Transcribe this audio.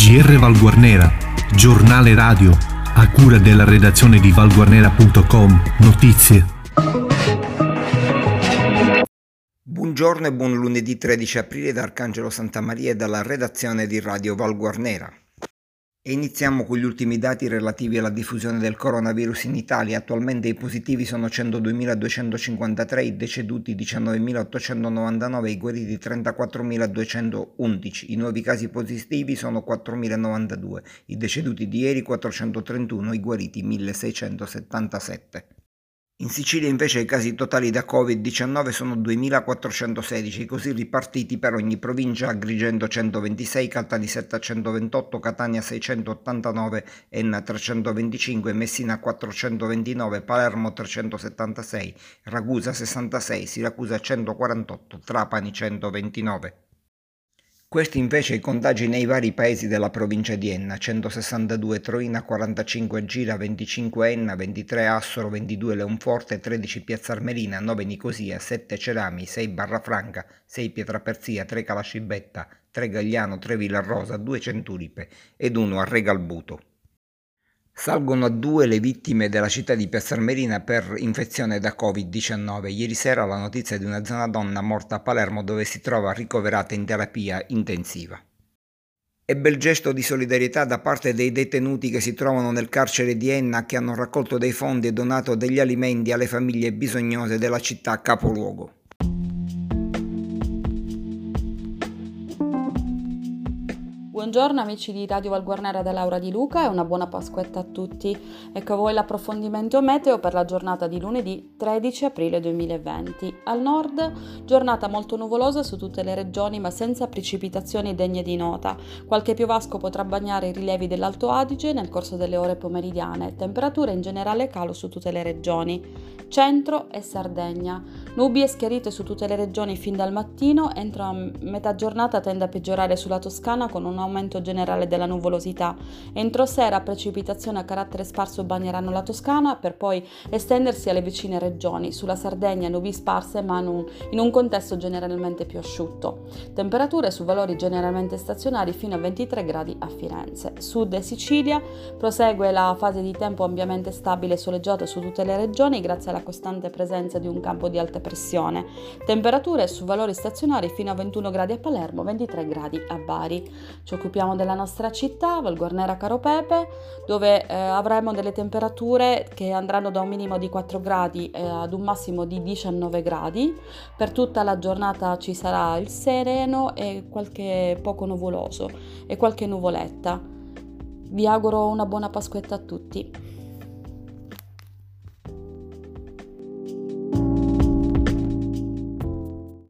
GR Valguarnera, giornale radio, a cura della redazione di valguarnera.com, notizie. Buongiorno e buon lunedì 13 aprile da Arcangelo Santa Maria e dalla redazione di Radio Valguarnera. E iniziamo con gli ultimi dati relativi alla diffusione del coronavirus in Italia. Attualmente i positivi sono 102.253, i deceduti 19.899, i guariti 34.211. I nuovi casi positivi sono 4.092, i deceduti di ieri 431, i guariti 1.677. In Sicilia invece i casi totali da Covid-19 sono 2.416, così ripartiti per ogni provincia, Agrigento 126, Caltanissetta 128, Catania 689, Enna 325, Messina 429, Palermo 376, Ragusa 66, Siracusa 148, Trapani 129. Questi invece i contagi nei vari paesi della provincia di Enna, 162 Troina, 45 Gira, 25 Enna, 23 Assoro, 22 Leonforte, 13 Piazza Armerina, 9 Nicosia, 7 Cerami, 6 Barrafranca, 6 Pietraperzia, 3 Calascibetta, 3 Gagliano, 3 Villarrosa, 2 Centuripe ed 1 a Regalbuto. Salgono a due le vittime della città di Piazza Armerina per infezione da Covid-19. Ieri sera la notizia di una zona donna morta a Palermo dove si trova ricoverata in terapia intensiva. E bel gesto di solidarietà da parte dei detenuti che si trovano nel carcere di Enna che hanno raccolto dei fondi e donato degli alimenti alle famiglie bisognose della città capoluogo. Buongiorno amici di Radio Valguarnera da Laura Di Luca e una buona Pasquetta a tutti. Ecco a voi l'approfondimento meteo per la giornata di lunedì 13 aprile 2020. Al nord giornata molto nuvolosa su tutte le regioni ma senza precipitazioni degne di nota. Qualche piovasco potrà bagnare i rilievi dell'Alto Adige nel corso delle ore pomeridiane. Temperature in generale calo su tutte le regioni. Centro e Sardegna. Nubi e schiarite su tutte le regioni fin dal mattino. Entro metà giornata tende a peggiorare sulla Toscana con un generale della nuvolosità. Entro sera precipitazioni a carattere sparso bagneranno la Toscana per poi estendersi alle vicine regioni. Sulla Sardegna nubi sparse ma in un contesto generalmente più asciutto. Temperature su valori generalmente stazionari fino a 23 gradi a Firenze. Sud e Sicilia prosegue la fase di tempo ampiamente stabile e soleggiato su tutte le regioni grazie alla costante presenza di un campo di alta pressione. Temperature su valori stazionari fino a 21 gradi a Palermo, 23 gradi a Bari. Ci occupiamo della nostra città, Valguarnera Caropepe, dove eh, avremo delle temperature che andranno da un minimo di 4 gradi eh, ad un massimo di 19 gradi. Per tutta la giornata ci sarà il sereno e qualche poco nuvoloso e qualche nuvoletta. Vi auguro una buona Pasquetta a tutti.